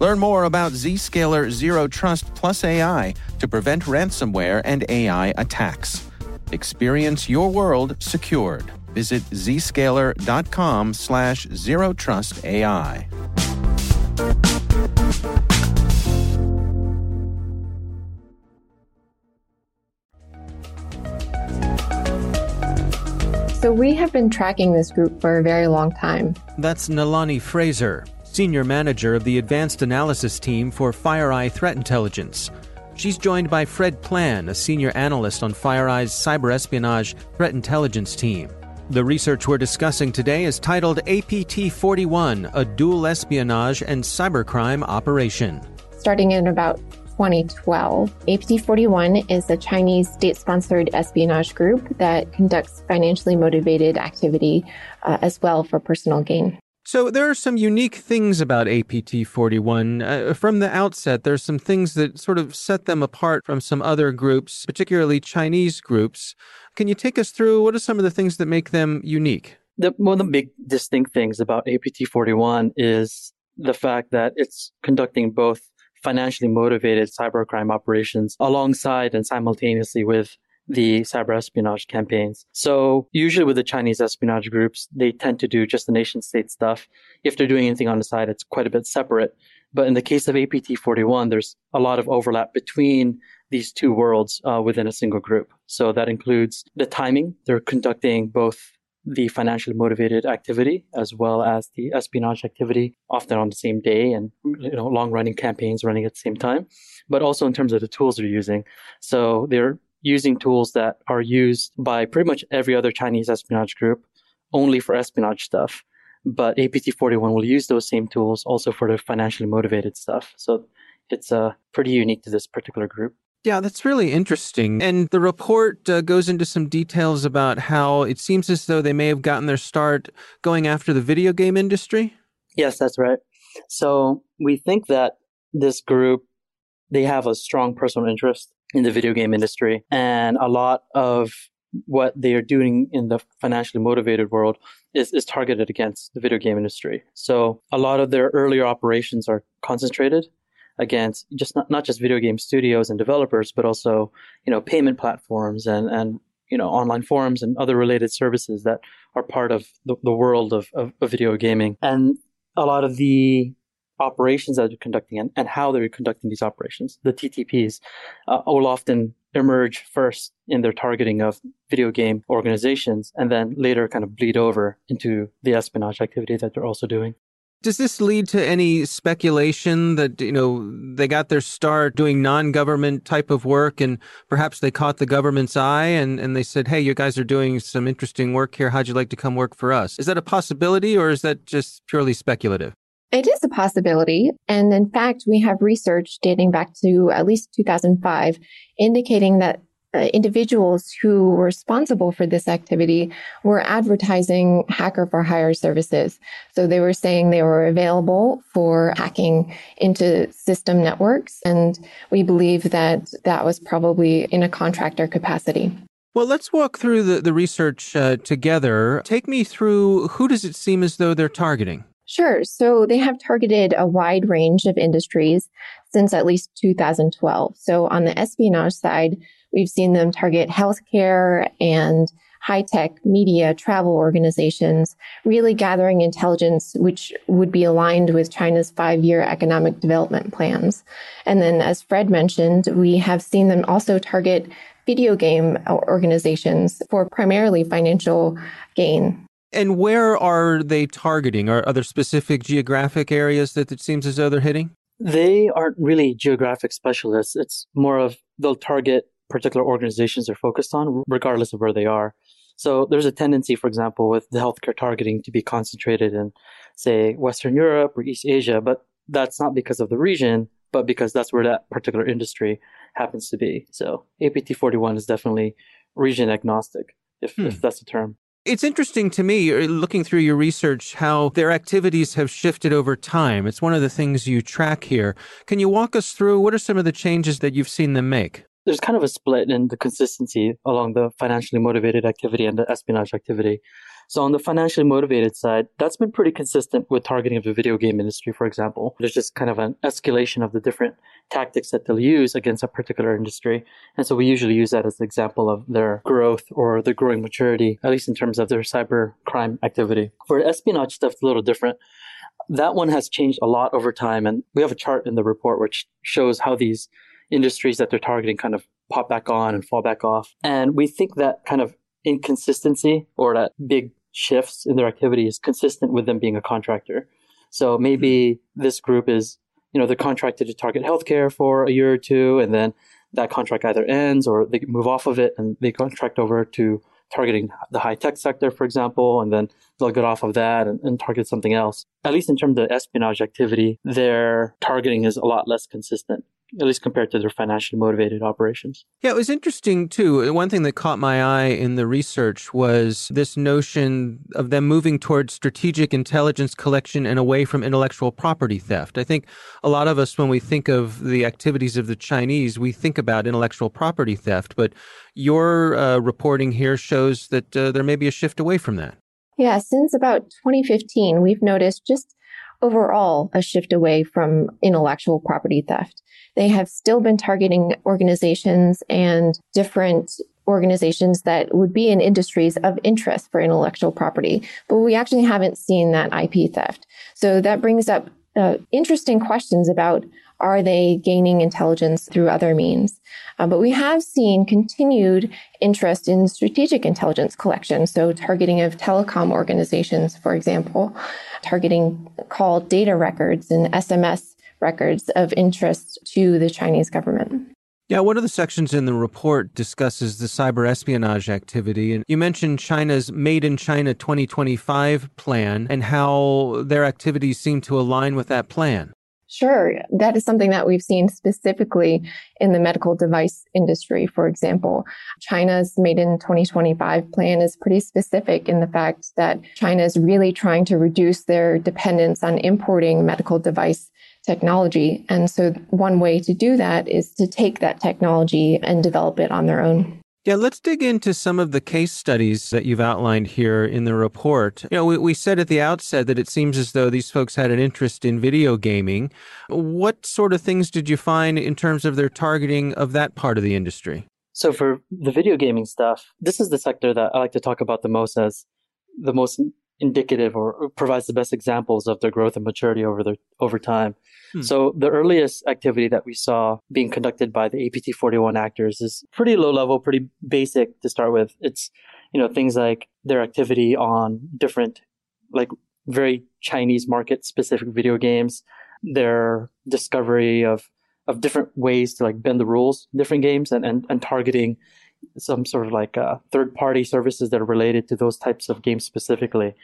Learn more about Zscaler Zero Trust Plus AI to prevent ransomware and AI attacks. Experience your world secured. Visit zscaler.com slash zero trust AI. So we have been tracking this group for a very long time. That's Nalani Fraser, Senior Manager of the Advanced Analysis Team for FireEye Threat Intelligence. She's joined by Fred Plan, a senior analyst on FireEye's cyber espionage threat intelligence team. The research we're discussing today is titled APT 41 A Dual Espionage and Cybercrime Operation. Starting in about 2012, APT 41 is a Chinese state sponsored espionage group that conducts financially motivated activity uh, as well for personal gain. So there are some unique things about APT 41. Uh, from the outset, there's some things that sort of set them apart from some other groups, particularly Chinese groups. Can you take us through what are some of the things that make them unique? The, one of the big distinct things about APT 41 is the fact that it's conducting both financially motivated cybercrime operations alongside and simultaneously with the cyber espionage campaigns. So usually with the Chinese espionage groups, they tend to do just the nation state stuff. If they're doing anything on the side, it's quite a bit separate. But in the case of APT 41, there's a lot of overlap between these two worlds uh, within a single group. So that includes the timing. They're conducting both the financially motivated activity as well as the espionage activity, often on the same day and you know long running campaigns running at the same time. But also in terms of the tools they're using. So they're using tools that are used by pretty much every other Chinese espionage group only for espionage stuff. But APT 41 will use those same tools also for the financially motivated stuff. So it's uh, pretty unique to this particular group. Yeah, that's really interesting. And the report uh, goes into some details about how it seems as though they may have gotten their start going after the video game industry. Yes, that's right. So we think that this group they have a strong personal interest in the video game industry. And a lot of what they are doing in the financially motivated world is, is targeted against the video game industry. So a lot of their earlier operations are concentrated against just not, not just video game studios and developers, but also, you know, payment platforms and, and, you know, online forums and other related services that are part of the, the world of, of, of video gaming. And a lot of the operations that they're conducting and, and how they're conducting these operations, the TTPs, uh, will often emerge first in their targeting of video game organizations and then later kind of bleed over into the espionage activity that they're also doing. Does this lead to any speculation that, you know, they got their start doing non government type of work and perhaps they caught the government's eye and, and they said, hey, you guys are doing some interesting work here. How'd you like to come work for us? Is that a possibility or is that just purely speculative? It is a possibility. And in fact, we have research dating back to at least 2005 indicating that uh, individuals who were responsible for this activity were advertising hacker for hire services. So they were saying they were available for hacking into system networks. And we believe that that was probably in a contractor capacity. Well, let's walk through the, the research uh, together. Take me through who does it seem as though they're targeting? Sure. So they have targeted a wide range of industries since at least 2012. So on the espionage side, We've seen them target healthcare and high tech media travel organizations, really gathering intelligence which would be aligned with China's five year economic development plans. And then, as Fred mentioned, we have seen them also target video game uh, organizations for primarily financial gain. And where are they targeting? Are, are there specific geographic areas that it seems as though they're hitting? They aren't really geographic specialists. It's more of they'll target particular organizations they're focused on, regardless of where they are. So there's a tendency, for example, with the healthcare targeting to be concentrated in, say, Western Europe or East Asia, but that's not because of the region, but because that's where that particular industry happens to be. So APT 41 is definitely region agnostic, if, hmm. if that's the term. It's interesting to me, looking through your research, how their activities have shifted over time. It's one of the things you track here. Can you walk us through what are some of the changes that you've seen them make? there's kind of a split in the consistency along the financially motivated activity and the espionage activity. So on the financially motivated side, that's been pretty consistent with targeting of the video game industry, for example. There's just kind of an escalation of the different tactics that they'll use against a particular industry. And so we usually use that as an example of their growth or their growing maturity, at least in terms of their cyber crime activity. For espionage stuff, it's a little different. That one has changed a lot over time. And we have a chart in the report which shows how these industries that they're targeting kind of pop back on and fall back off. And we think that kind of inconsistency or that big shifts in their activities consistent with them being a contractor. So maybe hmm. this group is, you know, they're contracted to target healthcare for a year or two, and then that contract either ends or they move off of it and they contract over to targeting the high tech sector, for example, and then they'll get off of that and, and, target something else. At least in terms of espionage activity, their targeting is a lot less consistent at least compared to their financially motivated operations. Yeah, it was interesting too. One thing that caught my eye in the research was this notion of them moving towards strategic intelligence collection and away from intellectual property theft. I think a lot of us, when we think of the activities of the Chinese, we think about intellectual property theft, but your uh, reporting here shows that uh, there may be a shift away from that. Yeah, since about 2015, we've noticed just overall a shift away from intellectual property theft. They have still been targeting organizations and different organizations that would be in industries of interest for intellectual property, but we actually haven't seen that IP theft. So that brings up uh, interesting questions about are they gaining intelligence through other means? Uh, but we have seen continued interest in strategic intelligence collection. So targeting of telecom organizations, for example, targeting call data records and SMS records of interest to the Chinese government. Yeah, one of the sections in the report discusses the cyber espionage activity. And you mentioned China's Made in China 2025 plan and how their activities seem to align with that plan. Sure. That is something that we've seen specifically in the medical device industry, for example. China's Made in 2025 plan is pretty specific in the fact that China is really trying to reduce their dependence on importing medical device technology. And so one way to do that is to take that technology and develop it on their own. Yeah, let's dig into some of the case studies that you've outlined here in the report. You know, we, we, said at the outset that it seems as though these folks had an interest in video gaming. What sort of things did you find in terms of their targeting of that part of the industry? So, for the video gaming stuff, this is the sector that I like to talk about the most as the most indicative or provides the best examples of their growth and maturity over the over time. Hmm. So the earliest activity that we saw being conducted by the APT 41 actors is pretty low level, pretty basic to start with. It's you know things like their activity on different like very Chinese market specific video games, their discovery of of different ways to like bend the rules different games and, and, and targeting some sort of like uh, third party services that are related to those types of games specifically.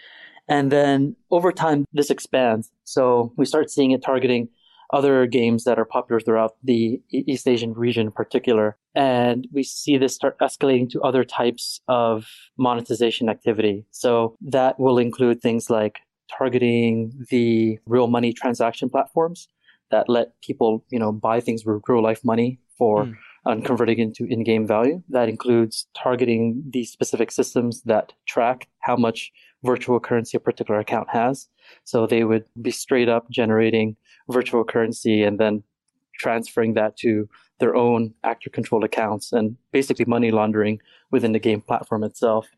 And then over time, this expands. So we start seeing it targeting other games that are popular throughout the East Asian region in particular. And we see this start escalating to other types of monetization activity. So that will include things like targeting the real money transaction platforms that let people, you know, buy things with real life money for mm. And converting into in-game value. That includes targeting the specific systems that track how much virtual currency a particular account has. So they would be straight up generating virtual currency and then transferring that to their own actor controlled accounts and basically money laundering within the game platform itself.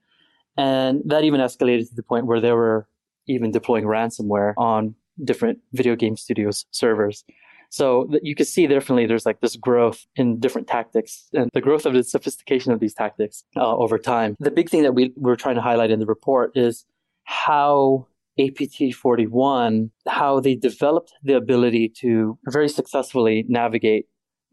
And that even escalated to the point where they were even deploying ransomware on different video game studios servers. So you can see definitely there's like this growth in different tactics and the growth of the sophistication of these tactics uh, over time. The big thing that we were trying to highlight in the report is how APT 41, how they developed the ability to very successfully navigate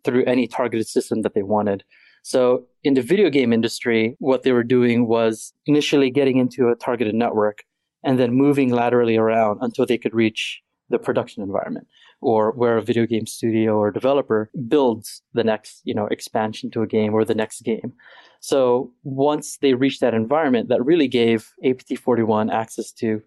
through any targeted system that they wanted. So in the video game industry, what they were doing was initially getting into a targeted network and then moving laterally around until they could reach the production environment or where a video game studio or developer builds the next, you know, expansion to a game or the next game. So once they reached that environment, that really gave APT 41 access to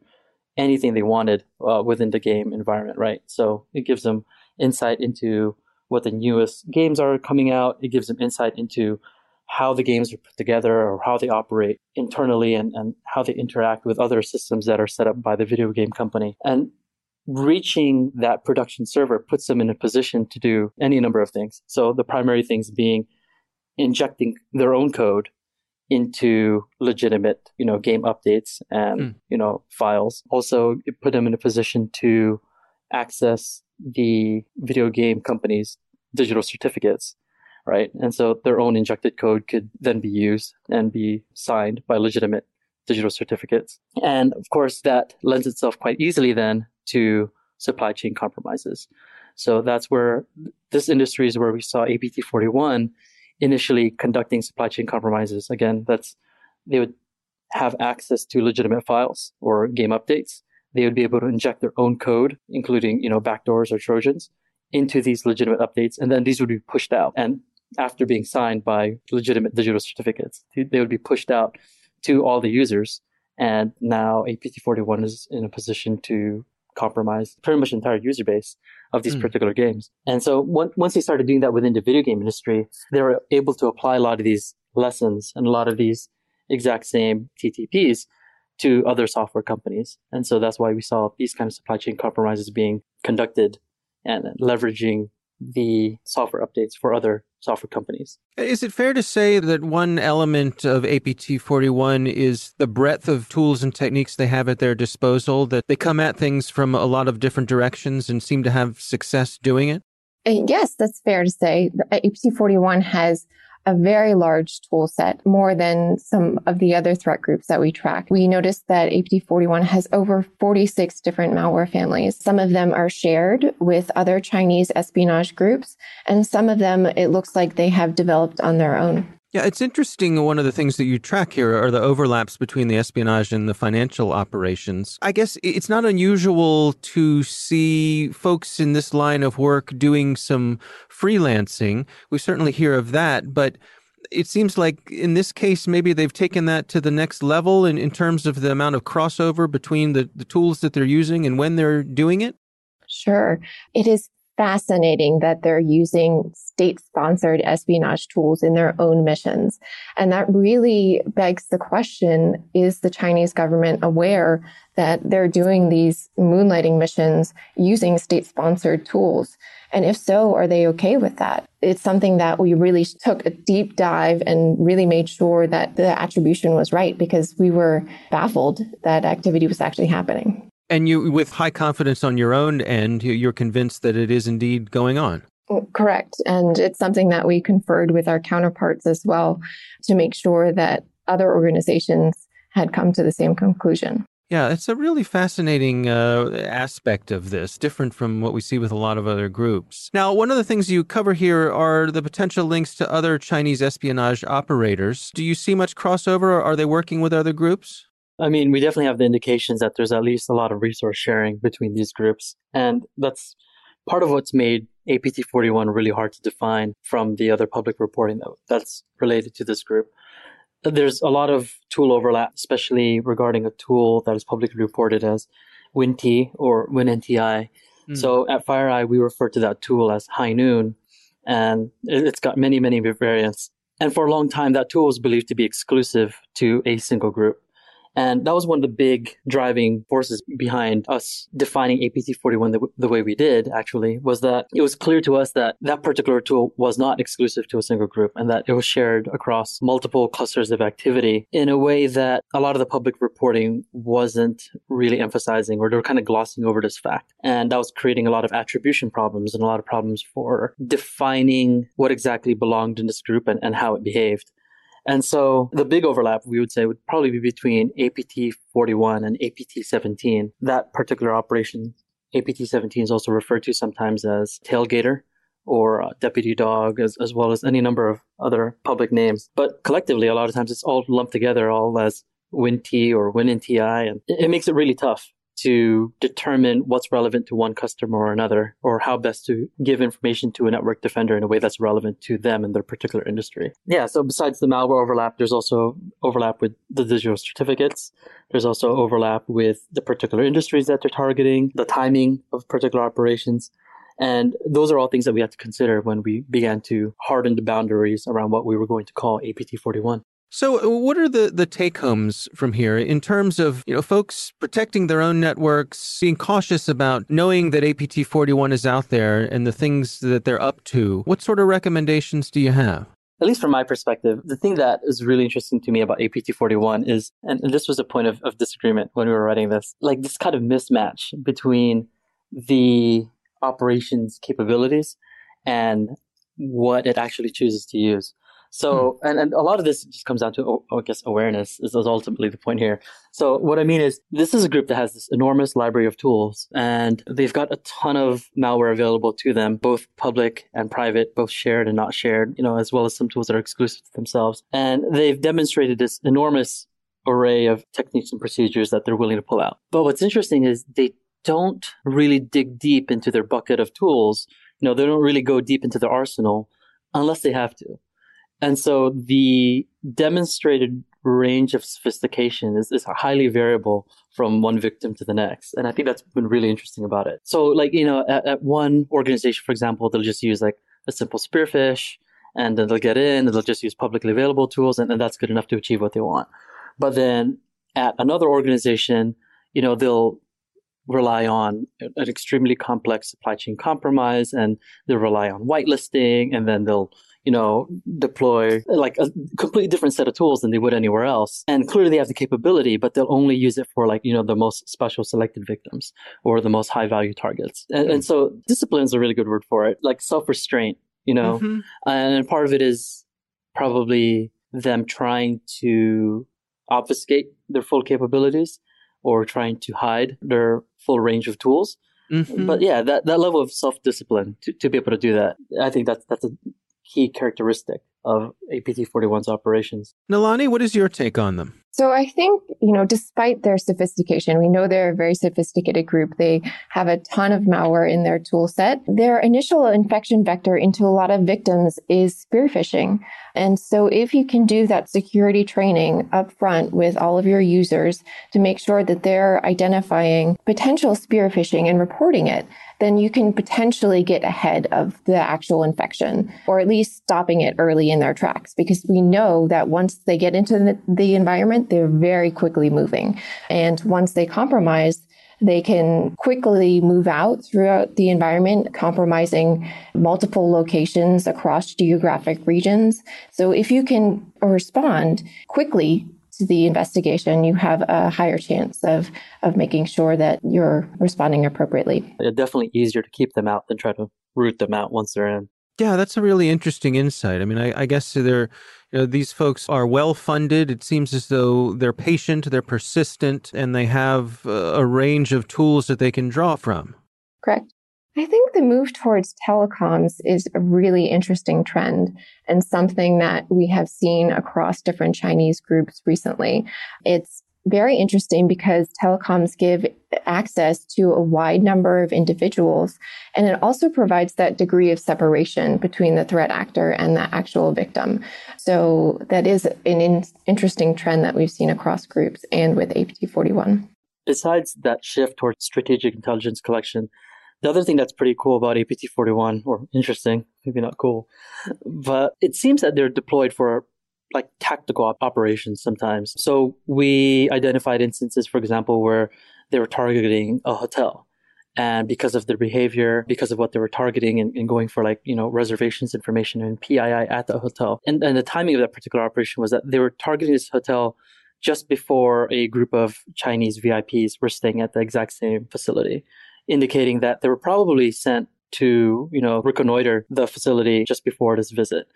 anything they wanted uh, within the game environment, right? So it gives them insight into what the newest games are coming out. It gives them insight into how the games are put together or how they operate internally and, and how they interact with other systems that are set up by the video game company. And reaching that production server puts them in a position to do any number of things. So the primary things being injecting their own code into legitimate, you know, game updates and, mm. you know, files. Also, it put them in a position to access the video game company's digital certificates, right? And so their own injected code could then be used and be signed by legitimate digital certificates. And of course, that lends itself quite easily then to supply chain compromises. So that's where this industry is where we saw APT 41 initially conducting supply chain compromises. Again, that's they would have access to legitimate files or game updates. They would be able to inject their own code, including, you know, backdoors or Trojans into these legitimate updates. And then these would be pushed out. And after being signed by legitimate digital certificates, they would be pushed out to all the users. And now APT41 is in a position to compromise pretty much the entire user base of these mm. particular games. And so once they started doing that within the video game industry, they were able to apply a lot of these lessons and a lot of these exact same TTPs to other software companies. And so that's why we saw these kind of supply chain compromises being conducted and leveraging the software updates for other software companies. Is it fair to say that one element of APT 41 is the breadth of tools and techniques they have at their disposal, that they come at things from a lot of different directions and seem to have success doing it? Uh, yes, that's fair to say. APT 41 has a very large tool set, more than some of the other threat groups that we track. We noticed that APT41 has over 46 different malware families. Some of them are shared with other Chinese espionage groups, and some of them it looks like they have developed on their own. Yeah, it's interesting. Uh, one of the things that you track here are the overlaps between the espionage and the financial operations. I guess it's not unusual to see folks in this line of work doing some freelancing. We certainly hear of that, but it seems like in this case, maybe they've taken that to the next level in, in terms of the amount of crossover between the, the tools that they're using and when they're doing it. Sure. It is fascinating that they're using state sponsored espionage tools in their own missions. And that really begs the question, is the Chinese government aware that they're doing these moonlighting missions using state sponsored tools? And if so, are they okay with that? It's something that we really took a deep dive and really made sure that the attribution was right because we were baffled that activity was actually happening. And you, with high confidence on your own end, you're convinced that it is indeed going on. Correct. And it's something that we conferred with our counterparts as well to make sure that other organizations had come to the same conclusion. Yeah, it's a really fascinating uh, aspect of this, different from what we see with a lot of other groups. Now, one of the things you cover here are the potential links to other Chinese espionage operators. Do you see much crossover, or are they working with other groups? I mean, we definitely have the indications that there's at least a lot of resource sharing between these groups. And that's part of what's made APT 41 really hard to define from the other public reporting that's related to this group. There's a lot of tool overlap, especially regarding a tool that is publicly reported as Winnti or WinNTI. Mm. So at FireEye, we refer to that tool as High Noon, and it's got many, many variants. And for a long time, that tool was believed to be exclusive to a single group. And that was one of the big driving forces behind us defining APT41 the, the, way we did, actually, was that it was clear to us that that particular tool was not exclusive to a single group and that it was shared across multiple clusters of activity in a way that a lot of the public reporting wasn't really emphasizing or they were kind of glossing over this fact. And that was creating a lot of attribution problems and a lot of problems for defining what exactly belonged in this group and, and how it behaved. And so the big overlap we would say would probably be between APT 41 and APT 17. That particular operation, APT 17 is also referred to sometimes as tailgater or uh, deputy dog, as, as well as any number of other public names. But collectively, a lot of times it's all lumped together all as Winnti or WinNTI, and it, it makes it really tough to determine what's relevant to one customer or another, or how best to give information to a network defender in a way that's relevant to them and their particular industry. Yeah, so besides the malware overlap, there's also overlap with the digital certificates. There's also overlap with the particular industries that they're targeting, the timing of particular operations. And those are all things that we had to consider when we began to harden the boundaries around what we were going to call APT 41. So, uh, what are the, the take homes from here in terms of you know folks protecting their own networks, being cautious about knowing that APT 41 is out there and the things that they're up to? What sort of recommendations do you have? At least from my perspective, the thing that is really interesting to me about APT 41 is, and, and this was a point of, of disagreement when we were writing this, like this kind of mismatch between the operations capabilities and what it actually chooses to use. So, hmm. and, and a lot of this just comes down to, I guess, awareness is, is ultimately the point here. So what I mean is this is a group that has this enormous library of tools and they've got a ton of malware available to them, both public and private, both shared and not shared, you know, as well as some tools that are exclusive to themselves. And they've demonstrated this enormous array of techniques and procedures that they're willing to pull out. But what's interesting is they don't really dig deep into their bucket of tools. You know, they don't really go deep into their arsenal unless they have to. And so the demonstrated range of sophistication is, is highly variable from one victim to the next. And I think that's been really interesting about it. So like, you know, at, at one organization, for example, they'll just use like a simple spearphish and then they'll get in and they'll just use publicly available tools and, and that's good enough to achieve what they want. But then at another organization, you know, they'll rely on an extremely complex supply chain compromise and they'll rely on whitelisting and then they'll you know, deploy like a completely different set of tools than they would anywhere else. And clearly they have the capability, but they'll only use it for like, you know, the most special selected victims or the most high value targets. And, and so discipline is a really good word for it, like self restraint, you know, mm-hmm. and part of it is probably them trying to obfuscate their full capabilities or trying to hide their full range of tools. Mm-hmm. But yeah, that, that level of self discipline to, to be able to do that, I think that's that's a key characteristic of APT 41's operations. Nalani, what is your take on them? So I think, you know, despite their sophistication, we know they're a very sophisticated group. They have a ton of malware in their tool set. Their initial infection vector into a lot of victims is spear phishing. And so if you can do that security training up front with all of your users to make sure that they're identifying potential spear phishing and reporting it, then you can potentially get ahead of the actual infection or at least stopping it early in their tracks because we know that once they get into the, the environment, they're very quickly moving. And once they compromise, they can quickly move out throughout the environment, compromising multiple locations across geographic regions. So if you can respond quickly to the investigation, you have a higher chance of, of making sure that you're responding appropriately. It's definitely easier to keep them out than try to root them out once they're in. Yeah, that's a really interesting insight. I mean, I, I guess there, You know, these folks are well funded. It seems as though they're patient, they're persistent, and they have a range of tools that they can draw from. Correct. I think the move towards telecoms is a really interesting trend and something that we have seen across different Chinese groups recently. It's very interesting because telecoms give access to a wide number of individuals. And it also provides that degree of separation between the threat actor and the actual victim. So that is an in- interesting trend that we've seen across groups and with APT 41. Besides that shift towards strategic intelligence collection, the other thing that's pretty cool about APT 41, or interesting, maybe not cool, but it seems that they're deployed for like tactical operations sometimes. So we identified instances, for example, where they were targeting a hotel. And because of their behavior, because of what they were targeting and, and, going for like, you know, reservations information and PII at the hotel. And, and the timing of that particular operation was that they were targeting this hotel just before a group of Chinese VIPs were staying at the exact same facility, indicating that they were probably sent to, you know, reconnoiter the facility just before this visit.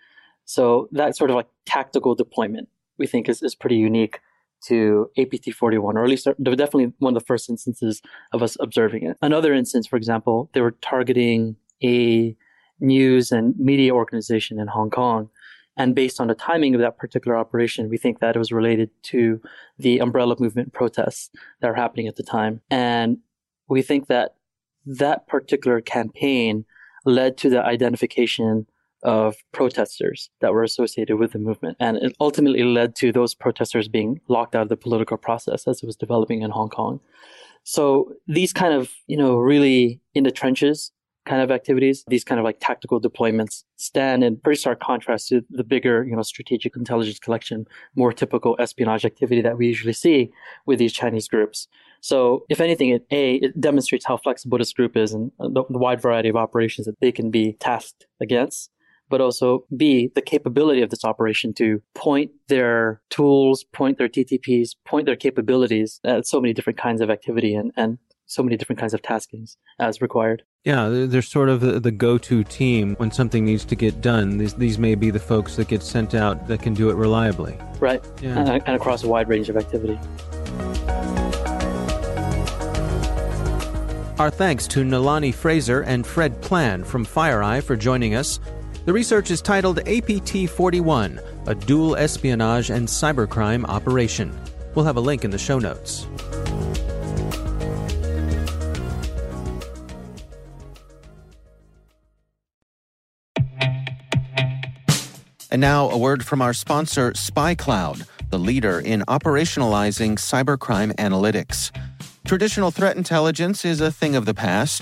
So that sort of like tactical deployment we think is, is pretty unique to APT 41, or at least definitely one of the first instances of us observing it. Another instance, for example, they were targeting a news and media organization in Hong Kong. And based on the timing of that particular operation, we think that it was related to the umbrella movement protests that were happening at the time. And we think that that particular campaign led to the identification of protesters that were associated with the movement. And it ultimately led to those protesters being locked out of the political process as it was developing in Hong Kong. So these kind of, you know, really in the trenches kind of activities, these kind of like tactical deployments stand in pretty stark contrast to the bigger, you know, strategic intelligence collection, more typical espionage activity that we usually see with these Chinese groups. So if anything, it A, it demonstrates how flexible this group is and the, the wide variety of operations that they can be tasked against but also B, the capability of this operation to point their tools, point their TTPs, point their capabilities at so many different kinds of activity and, and so many different kinds of taskings as required. Yeah, they're sort of the, go-to team when something needs to get done. These, these may be the folks that get sent out that can do it reliably. Right, yeah. and, and across a wide range of activity. Our thanks to Nalani Fraser and Fred Plan from FireEye for joining us. The research is titled APT 41 A Dual Espionage and Cybercrime Operation. We'll have a link in the show notes. And now, a word from our sponsor, SpyCloud, the leader in operationalizing cybercrime analytics. Traditional threat intelligence is a thing of the past.